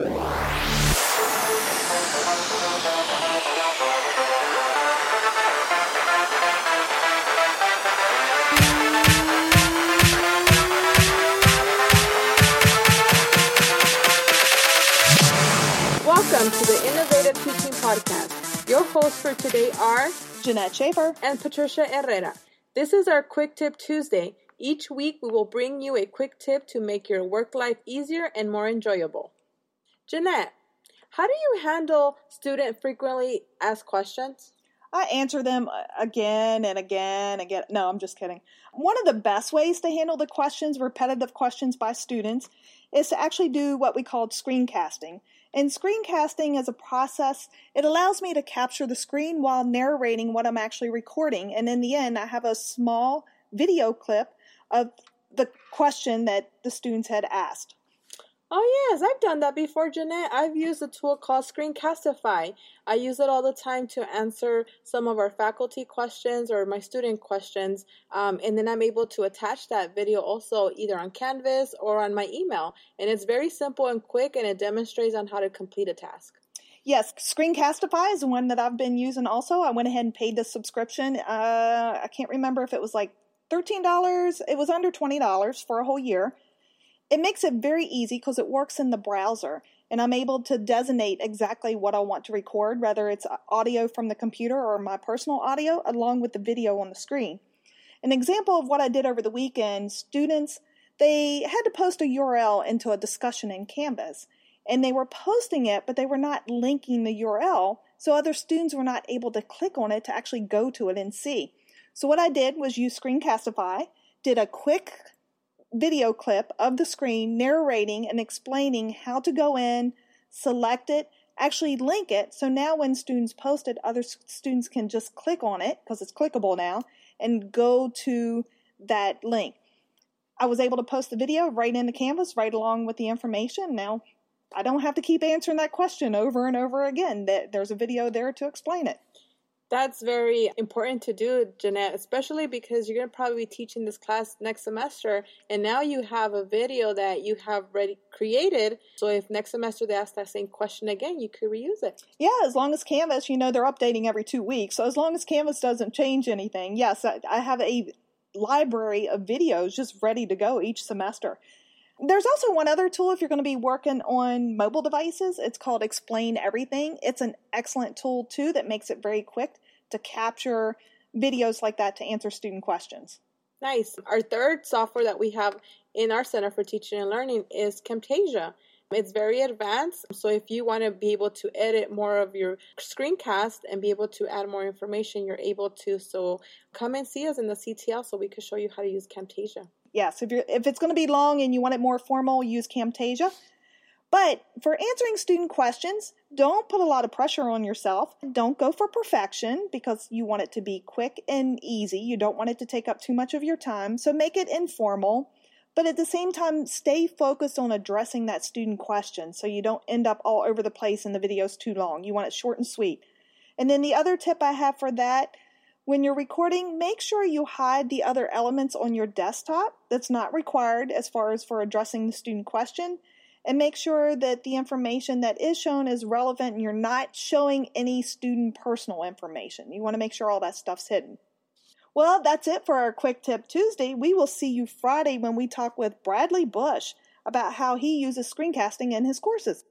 Welcome to the Innovative Teaching Podcast. Your hosts for today are Jeanette Schaefer. and Patricia Herrera. This is our Quick Tip Tuesday. Each week, we will bring you a quick tip to make your work life easier and more enjoyable. Jeanette, how do you handle student frequently asked questions? I answer them uh, again and again and again. No, I'm just kidding. One of the best ways to handle the questions, repetitive questions by students, is to actually do what we call screencasting. And screencasting is a process, it allows me to capture the screen while narrating what I'm actually recording. And in the end, I have a small video clip of the question that the students had asked. Oh, yes, I've done that before, Jeanette. I've used a tool called Screencastify. I use it all the time to answer some of our faculty questions or my student questions. Um, and then I'm able to attach that video also either on Canvas or on my email. And it's very simple and quick, and it demonstrates on how to complete a task. Yes, Screencastify is one that I've been using also. I went ahead and paid the subscription. Uh, I can't remember if it was like $13. It was under $20 for a whole year. It makes it very easy because it works in the browser and I'm able to designate exactly what I want to record, whether it's uh, audio from the computer or my personal audio, along with the video on the screen. An example of what I did over the weekend students, they had to post a URL into a discussion in Canvas. And they were posting it, but they were not linking the URL, so other students were not able to click on it to actually go to it and see. So, what I did was use Screencastify, did a quick video clip of the screen narrating and explaining how to go in, select it, actually link it. So now when students post it, other students can just click on it because it's clickable now and go to that link. I was able to post the video right in the Canvas, right along with the information. Now I don't have to keep answering that question over and over again. That there's a video there to explain it. That's very important to do, Jeanette, especially because you're going to probably be teaching this class next semester. And now you have a video that you have ready created. So if next semester they ask that same question again, you could reuse it. Yeah, as long as Canvas, you know, they're updating every two weeks. So as long as Canvas doesn't change anything, yes, I, I have a library of videos just ready to go each semester. There's also one other tool if you're going to be working on mobile devices. It's called Explain Everything. It's an excellent tool too that makes it very quick to capture videos like that to answer student questions. Nice. Our third software that we have in our Center for Teaching and Learning is Camtasia. It's very advanced, so if you want to be able to edit more of your screencast and be able to add more information, you're able to. So come and see us in the CTL so we can show you how to use Camtasia yes, if you're if it's going to be long and you want it more formal, use Camtasia. But for answering student questions, don't put a lot of pressure on yourself. Don't go for perfection because you want it to be quick and easy. You don't want it to take up too much of your time. So make it informal, but at the same time, stay focused on addressing that student question so you don't end up all over the place and the video's too long. You want it short and sweet. And then the other tip I have for that when you're recording, make sure you hide the other elements on your desktop that's not required as far as for addressing the student question. And make sure that the information that is shown is relevant and you're not showing any student personal information. You want to make sure all that stuff's hidden. Well, that's it for our Quick Tip Tuesday. We will see you Friday when we talk with Bradley Bush about how he uses screencasting in his courses.